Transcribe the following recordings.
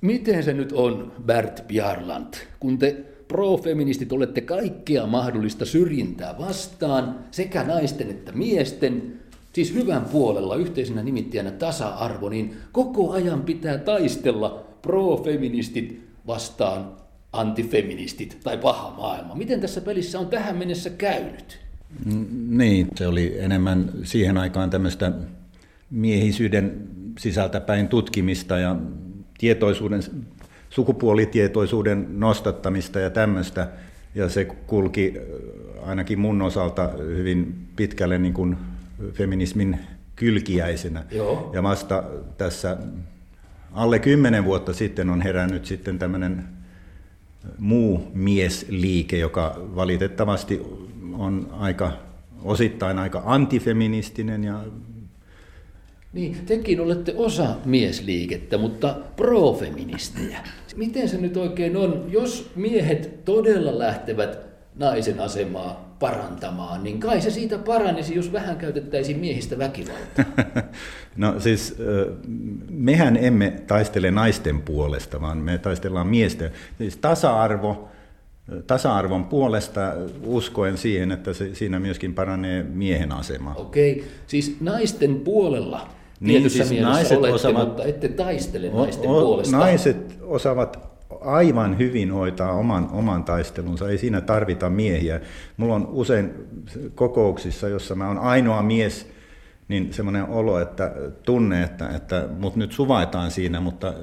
Miten se nyt on, Bert Bjarland, kun te pro-feministit olette kaikkea mahdollista syrjintää vastaan, sekä naisten että miesten, siis hyvän puolella yhteisenä nimittäjänä tasa-arvo, niin koko ajan pitää taistella pro-feministit vastaan antifeministit tai paha maailma. Miten tässä pelissä on tähän mennessä käynyt? Niin, se oli enemmän siihen aikaan tämmöistä miehisyyden sisältäpäin tutkimista ja tietoisuuden, sukupuolitietoisuuden nostattamista ja tämmöistä. Ja se kulki ainakin mun osalta hyvin pitkälle niin kuin feminismin kylkiäisenä. Joo. Ja vasta tässä alle kymmenen vuotta sitten on herännyt sitten tämmöinen muu miesliike, joka valitettavasti on aika osittain aika antifeministinen ja niin, tekin olette osa miesliikettä, mutta profeministejä. Miten se nyt oikein on, jos miehet todella lähtevät naisen asemaa parantamaan, niin kai se siitä paranisi, jos vähän käytettäisiin miehistä väkivaltaa. No siis mehän emme taistele naisten puolesta, vaan me taistellaan miesten. Siis tasa-arvo, tasa-arvon puolesta uskoen siihen, että se, siinä myöskin paranee miehen asema. Okei, siis naisten puolella niin, siis naiset olette, osaavat, mutta ette taistele naisten o, o, puolesta. Naiset osaavat aivan hyvin hoitaa oman, oman taistelunsa, ei siinä tarvita miehiä. Mulla on usein kokouksissa, jossa mä oon ainoa mies, niin semmoinen olo, että tunne, että, että mut nyt suvaitaan siinä, mutta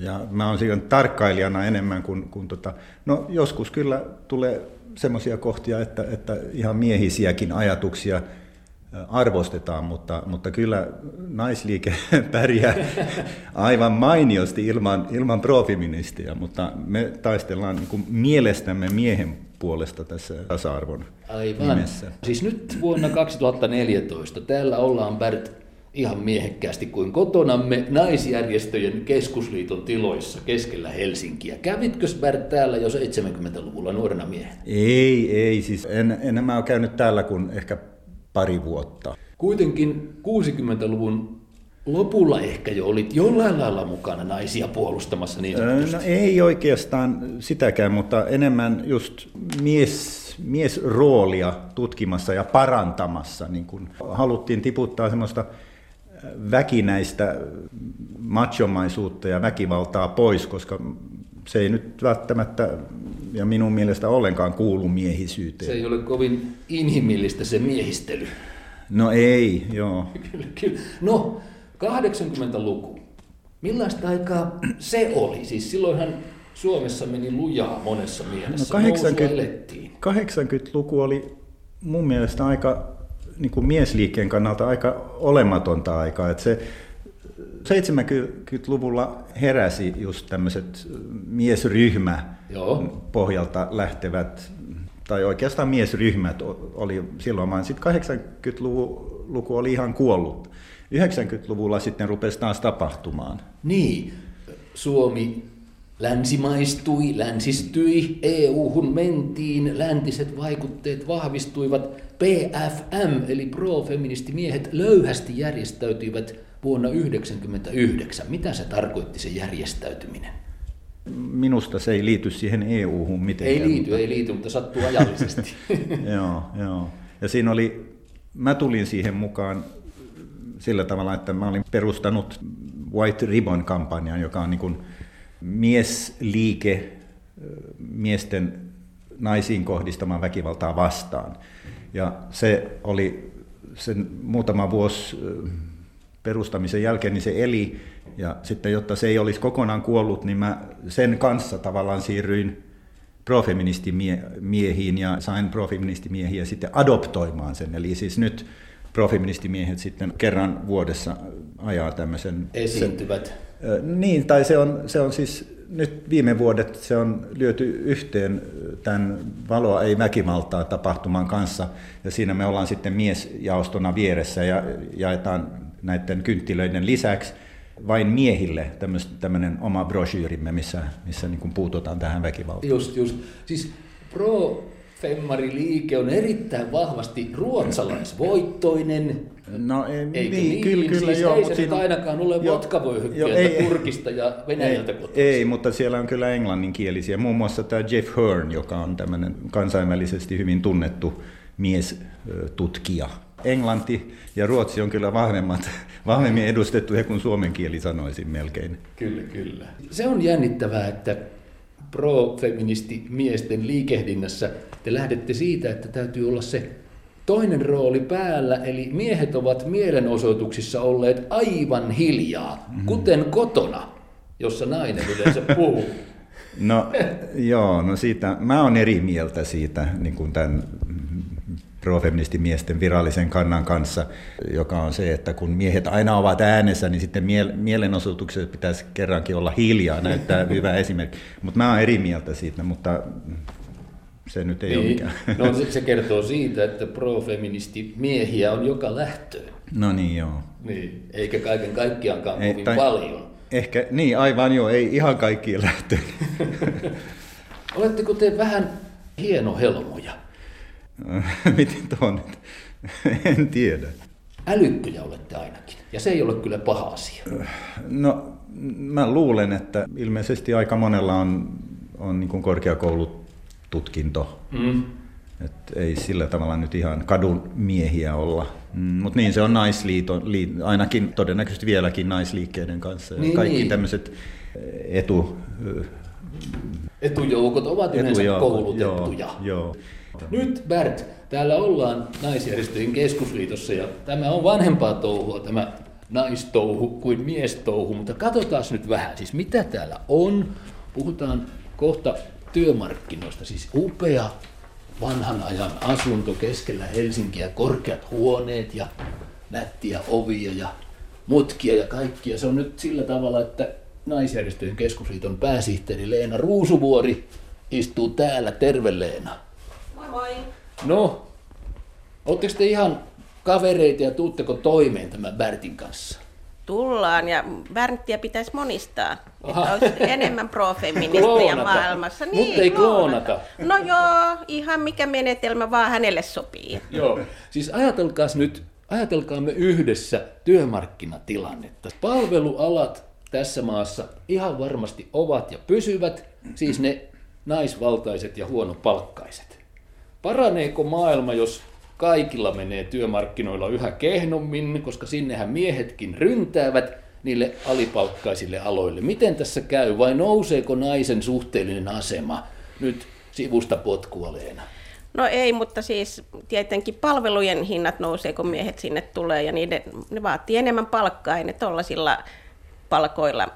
ja mä oon siinä tarkkailijana enemmän kuin, kuin tota, no joskus kyllä tulee semmoisia kohtia, että, että ihan miehisiäkin ajatuksia arvostetaan, mutta, mutta kyllä naisliike pärjää aivan mainiosti ilman, ilman profeministia, mutta me taistellaan niin kuin mielestämme miehen puolesta tässä tasa-arvon Aivan. nimessä. Siis nyt vuonna 2014 täällä ollaan Bert ihan miehekkäästi kuin kotonamme naisjärjestöjen keskusliiton tiloissa keskellä Helsinkiä. Kävitkö Bert täällä jo 70-luvulla nuorena miehenä? Ei, ei. Siis en, en mä ole käynyt täällä kuin ehkä pari vuotta. Kuitenkin 60-luvun lopulla ehkä jo olit jollain lailla mukana naisia puolustamassa niin sanotusti. No ei oikeastaan sitäkään, mutta enemmän just mies, miesroolia tutkimassa ja parantamassa. Niin kun haluttiin tiputtaa semmoista väkinäistä machomaisuutta ja väkivaltaa pois, koska se ei nyt välttämättä ja minun mielestä ollenkaan kuulu miehisyyteen. Se ei ole kovin inhimillistä se miehistely. No ei, joo. kyllä, kyllä. No, 80-luku. Millaista aikaa se oli? Siis silloinhan Suomessa meni lujaa monessa mielessä. No 80, 80-luku oli mun mielestä aika niin kuin miesliikkeen kannalta aika olematonta aikaa. Että se 70-luvulla heräsi just tämmöiset miesryhmä Joo. pohjalta lähtevät, tai oikeastaan miesryhmät oli silloin, vaan sitten 80-luku oli ihan kuollut. 90-luvulla sitten rupesi taas tapahtumaan. Niin, Suomi länsimaistui, länsistyi, EU-hun mentiin, läntiset vaikutteet vahvistuivat, PFM eli pro-feministimiehet löyhästi järjestäytyivät vuonna 1999. Mitä se tarkoitti se järjestäytyminen? Minusta se ei liity siihen EU-hun mitenkään. Ei liity, mutta... ei liity, mutta sattuu ajallisesti. joo, joo. Ja siinä oli, mä tulin siihen mukaan sillä tavalla, että mä olin perustanut White Ribbon-kampanjan, joka on niin kuin miesliike miesten naisiin kohdistamaan väkivaltaa vastaan. Ja se oli sen muutama vuosi perustamisen jälkeen, niin se eli. Ja sitten, jotta se ei olisi kokonaan kuollut, niin mä sen kanssa tavallaan siirryin profeministimiehiin ja sain profeministimiehiä sitten adoptoimaan sen. Eli siis nyt profeministimiehet sitten kerran vuodessa ajaa tämmöisen... Esiintyvät. Sen, niin, tai se on, se on siis nyt viime vuodet se on lyöty yhteen tämän Valoa ei väkivaltaa tapahtuman kanssa, ja siinä me ollaan sitten miesjaostona vieressä ja jaetaan näiden kynttilöiden lisäksi vain miehille tämmöinen oma brosyyrimme, missä, missä niin kuin puututaan tähän väkivaltaan. Just, just. Siis pro Femmari-liike on erittäin vahvasti ruotsalaisvoittoinen. No ei, Eikö niin, niin? kyllä, kyllä siis joo. ei mutta se siinä on- ainakaan ole vodkavoihykkeeltä joo, ei- Turkista ja Venäjältä ei, kotoisin. ei, mutta siellä on kyllä englanninkielisiä. Muun muassa tämä Jeff Hearn, joka on tämmöinen kansainvälisesti hyvin tunnettu miestutkija. Englanti ja Ruotsi on kyllä vahvemmat, vahvemmin edustettuja kuin suomen kieli sanoisin melkein. Kyllä, kyllä. Se on jännittävää, että pro-feministi miesten liikehdinnässä te lähdette siitä, että täytyy olla se toinen rooli päällä, eli miehet ovat mielenosoituksissa olleet aivan hiljaa, mm-hmm. kuten kotona, jossa nainen yleensä puhuu. No joo, no siitä, mä oon eri mieltä siitä niin kuin tämän pro-feministimiesten virallisen kannan kanssa, joka on se, että kun miehet aina ovat äänessä, niin sitten miel- mielenosoituksessa pitäisi kerrankin olla hiljaa, näyttää hyvä esimerkki. Mutta mä oon eri mieltä siitä, mutta se nyt ei ole Niin. mikään. No se, se kertoo siitä, että pro-feministi miehiä on joka lähtöön. No niin, joo. Niin, eikä kaiken kaikkiaankaan Ei, kovin tai- paljon. Ehkä, niin aivan joo, ei ihan kaikkien lähtöön. Oletteko te vähän hienohelmoja? Miten tuo nyt? en tiedä. Älykköjä olette ainakin, ja se ei ole kyllä paha asia. No, mä luulen, että ilmeisesti aika monella on, on niin kuin korkeakoulututkinto. Mm. Et ei sillä tavalla nyt ihan kadun miehiä olla. Mm, Mutta niin se on naisliiton, lii, ainakin todennäköisesti vieläkin naisliikkeiden kanssa. Ja Niin, kaikki niin. tämmöiset etu, Etujoukot ovat yleensä etujoukot, koulutettuja. Joo, joo. Nyt Bert, täällä ollaan naisjärjestöjen keskusliitossa ja tämä on vanhempaa touhua, tämä naistouhu kuin miestouhu, mutta katsotaan nyt vähän, siis mitä täällä on. Puhutaan kohta työmarkkinoista, siis upea vanhan ajan asunto keskellä Helsinkiä, korkeat huoneet ja nättiä ovia ja mutkia ja kaikkia. Se on nyt sillä tavalla, että naisjärjestöjen keskusliiton pääsihteeri Leena Ruusuvuori istuu täällä. Terve Leena. Moi moi. No, ootteko te ihan kavereita ja tuutteko toimeen tämän Bertin kanssa? Tullaan ja Berntiä pitäisi monistaa, Aha. että olisi enemmän profeministeja Kloonata. maailmassa. Mut ei kloonata. No joo, ihan mikä menetelmä vaan hänelle sopii. Joo. Siis ajatelkaas nyt, ajatelkaamme yhdessä työmarkkinatilannetta. Palvelualat tässä maassa ihan varmasti ovat ja pysyvät, siis ne naisvaltaiset ja huonopalkkaiset. Paraneeko maailma, jos kaikilla menee työmarkkinoilla yhä kehnommin, koska sinnehän miehetkin ryntäävät niille alipalkkaisille aloille. Miten tässä käy vai nouseeko naisen suhteellinen asema nyt sivusta potkua Leena? No ei, mutta siis tietenkin palvelujen hinnat nousee, kun miehet sinne tulee ja niiden, ne vaatii enemmän palkkaa, ei ne tollasilla palkoilla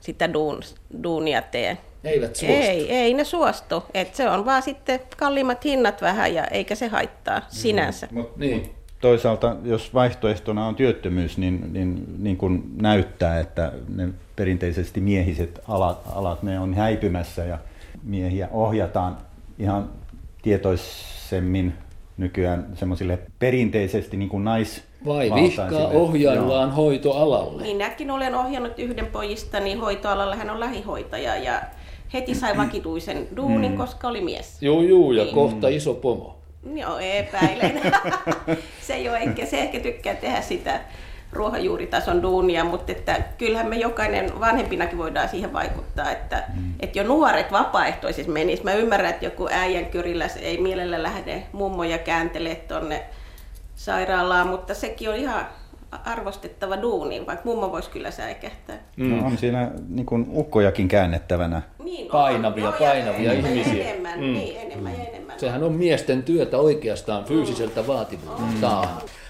sitä duun, duunia tee. Eivät suostu. Ei, ei ne suostu. Et se on vaan sitten kalliimmat hinnat vähän ja eikä se haittaa sinänsä. Mut Niin. toisaalta, jos vaihtoehtona on työttömyys, niin, niin, niin kuin näyttää, että ne perinteisesti miehiset alat, alat, ne on häipymässä ja miehiä ohjataan ihan tietoisemmin nykyään semmoisille perinteisesti niin kuin nais Vai vihkaa ohjaillaan hoitoalalle. Niin näkin olen ohjannut yhden pojista, niin hoitoalalla hän on lähihoitaja ja heti sai vakituisen duunin, koska oli mies. Juu, juu, ja Niin. kohta iso pomo. Joo, epäilen. se ei ole ehkä, se ehkä tykkää tehdä sitä ruohonjuuritason duunia, mutta että kyllähän me jokainen vanhempinakin voidaan siihen vaikuttaa, että, mm. että jo nuoret vapaaehtoisesti menis. Mä ymmärrän, että joku äijän kyrillä ei mielellä lähde mummoja kääntelee tonne sairaalaan, mutta sekin on ihan arvostettava duuni, vaikka mummo voisi kyllä säikähtää. Mm. No, on siinä niin kuin ukkojakin käännettävänä. Niin on. Painavia, Joo, ja painavia enemmän ja ihmisiä. Enemmän, Mm. niin, enemmän ja enemmän. Sehän on miesten työtä oikeastaan fyysiseltä vaativuudeltaan.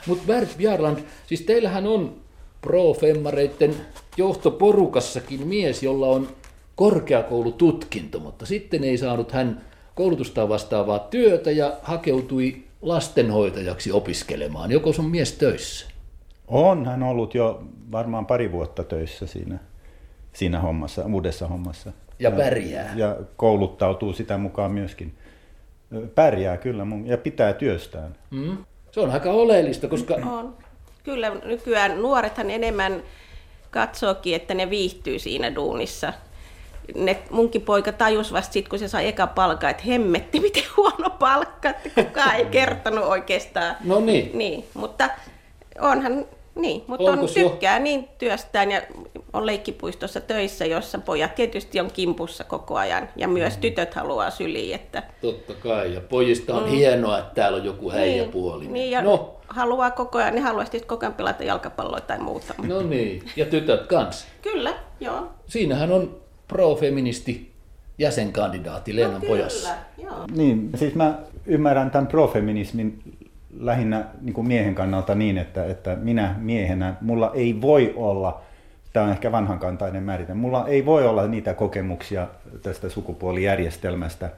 Mutta Bert Bjarland, siis teillähän on pro-femmareiden johtoporukassakin mies, jolla on korkeakoulututkinto, mutta sitten ei saanut hän koulutustaan vastaavaa työtä ja hakeutui lastenhoitajaksi opiskelemaan. Joko on mies töissä? On hän ollut jo varmaan pari vuotta töissä siinä, siinä hommassa, uudessa hommassa. Ja pärjää. Ja kouluttautuu sitä mukaan myöskin. Pärjää kyllä mun, ja pitää työstään. Mm. Se on aika oleellista, koska On. Kyllä nykyään nuorethan enemmän katsookin, että ne viihtyy siinä duunissa. Ne, munkin poika tajus vasta sit, kun se sai eka palkka, että hemmetti, miten huono palkka, että kukaan ei kertonut oikeastaan. No niin. Niin, mutta onhan, niin, mutta on, Onkos jo- tykkää niin työstään ja on leikkipuistossa töissä, jossa pojat tietysti on kimpussa koko ajan ja myös Mm. tytöt haluaa syliin, että Totta kai. Ja pojista on hienoa, että täällä on joku häijäpuoli. Niin, niin ja No, haluaa koko ajan, ne haluaisi tietysti koko ajan pelata jalkapalloa tai muuta. no niin. Ja tytöt kanssa. Kyllä, joo. Siinähän on pro-feministi jäsenkandidaatti Leenan pojassa. Kyllä, joo. Niin, siis mä ymmärrän tämän profeminismin lähinnä niin kuin miehen kannalta niin, että, että minä miehenä, mulla ei voi olla, tämä on ehkä vanhankantainen määritelmä, mulla ei voi olla niitä kokemuksia tästä sukupuolijärjestelmästä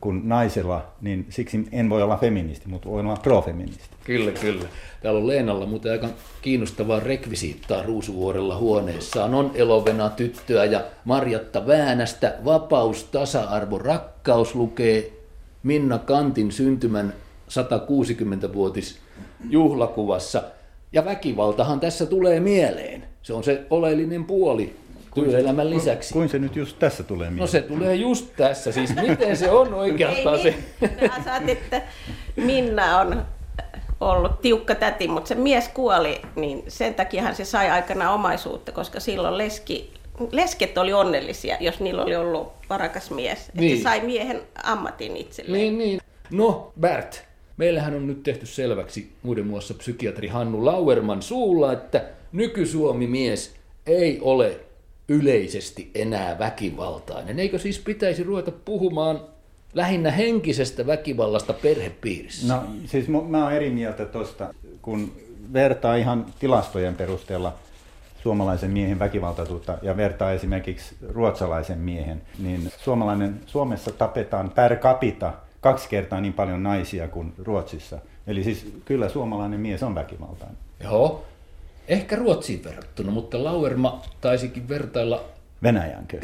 kuin naisella, niin siksi en voi olla feministi, mutta voin olla profeministi. Kyllä, kyllä. Täällä on Leenalla muuten aika kiinnostavaa rekvisiittaa Ruusuvuorella huoneessaan. On Elovena tyttöä ja Marjatta Väänästä. Vapaus, tasa-arvo, rakkaus lukee Minna Kantin syntymän 160-vuotis juhlakuvassa. Ja väkivaltahan tässä tulee mieleen. Se on se oleellinen puoli työelämän lisäksi. Kuin se nyt just tässä tulee mieleen? No se tulee just tässä. Siis miten se on oikeastaan se? Ei niin, saat, että Minna on ollut tiukka täti, mutta se mies kuoli, niin sen takiahan se sai aikana omaisuutta, koska silloin leski, lesket oli onnellisia, jos niillä oli ollut varakas mies. Että Niin. se sai miehen ammatin itselleen. Niin, niin. No, Bert, meillähän on nyt tehty selväksi muiden muassa psykiatri Hannu Lauerman suulla, että nykysuomi-mies ei ole yleisesti enää väkivaltainen. Eikö siis pitäisi ruveta puhumaan lähinnä henkisestä väkivallasta perhepiirissä? No siis mä oon eri mieltä tuosta, kun vertaa ihan tilastojen perusteella suomalaisen miehen väkivaltaisuutta ja vertaa esimerkiksi ruotsalaisen miehen, niin suomalainen, Suomessa tapetaan per capita kaksi kertaa niin paljon naisia kuin Ruotsissa. Eli siis kyllä suomalainen mies on väkivaltainen. Joo, ehkä Ruotsiin verrattuna, mutta Lauerma taisikin vertailla Venäjänkö?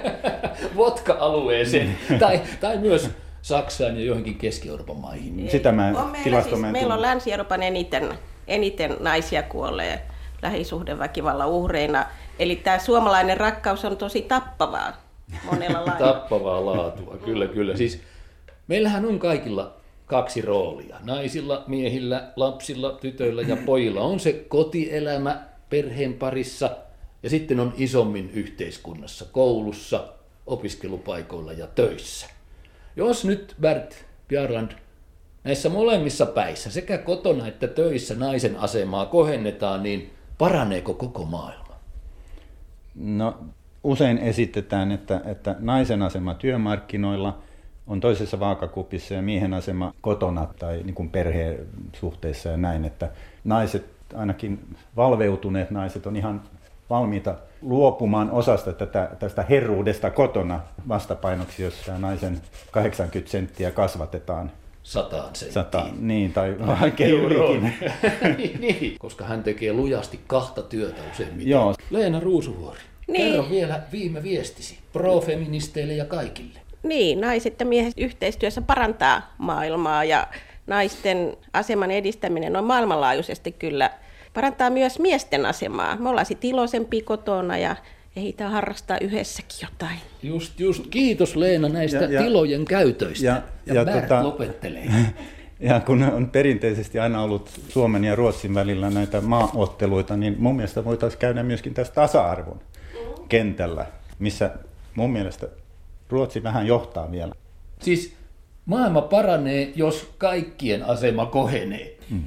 vodka-alueeseen tai, tai myös Saksaan ja joihinkin Keski-Euroopan maihin. Sitä mä On meillä, siis, meillä on. Länsi-Euroopan eniten, eniten naisia kuolee lähisuhdeväkivallan uhreina. Eli tämä suomalainen rakkaus on tosi tappavaa monella lailla. Tappavaa laatua, kyllä, kyllä. Siis meillähän on kaikilla kaksi roolia. Naisilla, miehillä, lapsilla, tytöillä ja pojilla on se kotielämä perheen parissa ja sitten on isommin yhteiskunnassa, koulussa, opiskelupaikoilla ja töissä. Jos nyt Bert Bjarland näissä molemmissa päissä, sekä kotona että töissä naisen asemaa kohennetaan, niin paraneeko koko maailma? No, usein esitetään, että, että naisen asema työmarkkinoilla on toisessa vaakakupissa ja miehen asema kotona tai niin kuin perhesuhteissa ja näin, että naiset, ainakin valveutuneet naiset on ihan valmiita luopumaan osasta tätä, tästä herruudesta kotona vastapainoksi, jos tämä naisen 80 senttiä kasvatetaan Sataan senttiin. sata, niin, tai vaikea niin, niin, koska hän tekee lujasti kahta työtä useimmiten. Joo. Leena Ruusuvuori, Niin. kerro vielä viime viestisi pro-feministeille ja kaikille. Niin, naiset ja miehet yhteistyössä parantaa maailmaa ja naisten aseman edistäminen on maailmanlaajuisesti kyllä parantaa myös miesten asemaa. Me ollaan sitten iloisempia kotona ja ehditään harrastaa yhdessäkin jotain. Just, just. Kiitos Leena näistä Ja- ja- tilojen käytöistä. ja- ja ja tota- lopettelee. Ja kun on perinteisesti aina ollut Suomen ja Ruotsin välillä näitä maaotteluita, niin mun mielestä voitaisiin käydä myöskin tässä tasa-arvon kentällä, missä mun mielestä Ruotsi vähän johtaa vielä. Siis maailma paranee, jos kaikkien asema kohenee. Mm.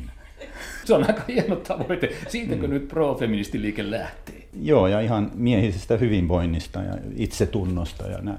Se on aika hieno tavoite. Siitäkö nyt pro-feministiliike lähtee? Joo, ja ihan miehisestä hyvinvoinnista ja itsetunnosta ja näin.